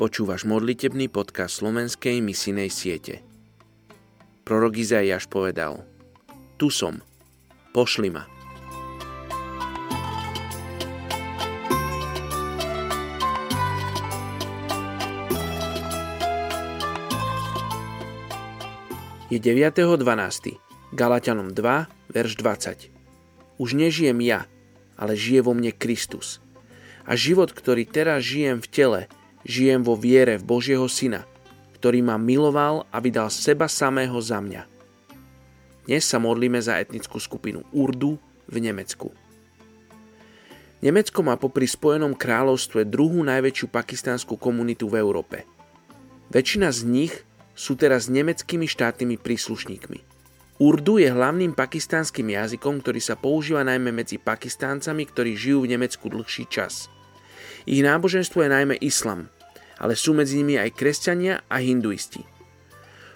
Počúvaš modlitebný podcast slovenskej misinej siete. Prorok Izaiáš povedal Tu som, pošli ma. Je 9.12. Galatianom 2, verš 20. Už nežijem ja, ale žije vo mne Kristus. A život, ktorý teraz žijem v tele, Žijem vo viere v Božieho Syna, ktorý ma miloval a vydal seba samého za mňa. Dnes sa modlíme za etnickú skupinu Urdu v Nemecku. Nemecko má popri Spojenom kráľovstve druhú najväčšiu pakistánsku komunitu v Európe. Väčšina z nich sú teraz nemeckými štátnymi príslušníkmi. Urdu je hlavným pakistánskym jazykom, ktorý sa používa najmä medzi pakistáncami, ktorí žijú v Nemecku dlhší čas – ich náboženstvo je najmä islam, ale sú medzi nimi aj kresťania a hinduisti.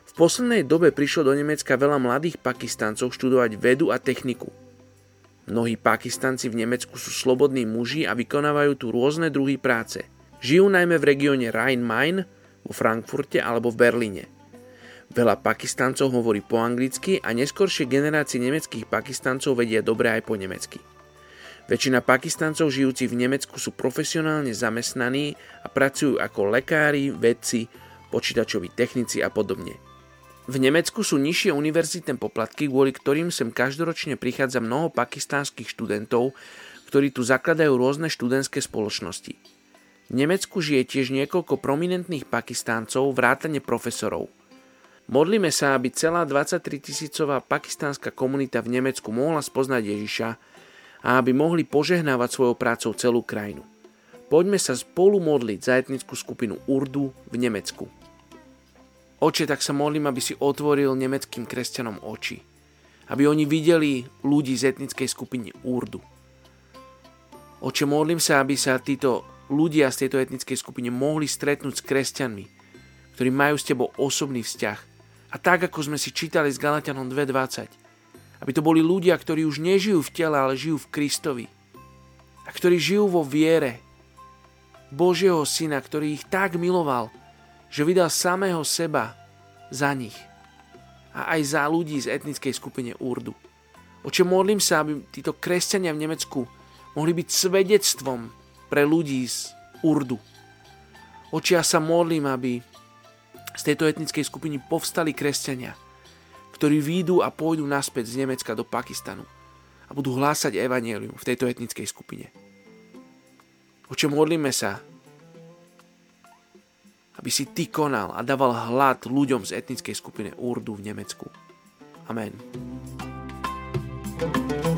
V poslednej dobe prišlo do Nemecka veľa mladých Pakistáncov študovať vedu a techniku. Mnohí Pakistanci v Nemecku sú slobodní muži a vykonávajú tu rôzne druhy práce. Žijú najmä v regióne Rhein-Main, vo Frankfurte alebo v Berlíne. Veľa Pakistancov hovorí po anglicky a neskoršie generácie nemeckých Pakistancov vedia dobre aj po nemecky. Väčšina Pakistancov žijúcich v Nemecku sú profesionálne zamestnaní a pracujú ako lekári, vedci, počítačoví technici a podobne. V Nemecku sú nižšie univerzitné poplatky, kvôli ktorým sem každoročne prichádza mnoho pakistánskych študentov, ktorí tu zakladajú rôzne študentské spoločnosti. V Nemecku žije tiež niekoľko prominentných pakistáncov, vrátane profesorov. Modlíme sa, aby celá 23 tisícová pakistánska komunita v Nemecku mohla spoznať Ježiša, a aby mohli požehnávať svojou prácou celú krajinu. Poďme sa spolu modliť za etnickú skupinu Urdu v Nemecku. Oče, tak sa modlím, aby si otvoril nemeckým kresťanom oči. Aby oni videli ľudí z etnickej skupiny Urdu. Oče, modlím sa, aby sa títo ľudia z tejto etnickej skupiny mohli stretnúť s kresťanmi, ktorí majú s tebou osobný vzťah. A tak, ako sme si čítali s Galatianom 2.20, aby to boli ľudia, ktorí už nežijú v tele, ale žijú v Kristovi. A ktorí žijú vo viere Božieho Syna, ktorý ich tak miloval, že vydal samého seba za nich. A aj za ľudí z etnickej skupine Urdu. Oče, modlím sa, aby títo kresťania v Nemecku mohli byť svedectvom pre ľudí z Urdu. Oče, ja sa modlím, aby z tejto etnickej skupiny povstali kresťania, ktorí výjdu a pôjdu naspäť z Nemecka do Pakistanu a budú hlásať evanielium v tejto etnickej skupine. O čom modlíme sa, aby si ty konal a dával hlad ľuďom z etnickej skupiny Urdu v Nemecku. Amen. thank you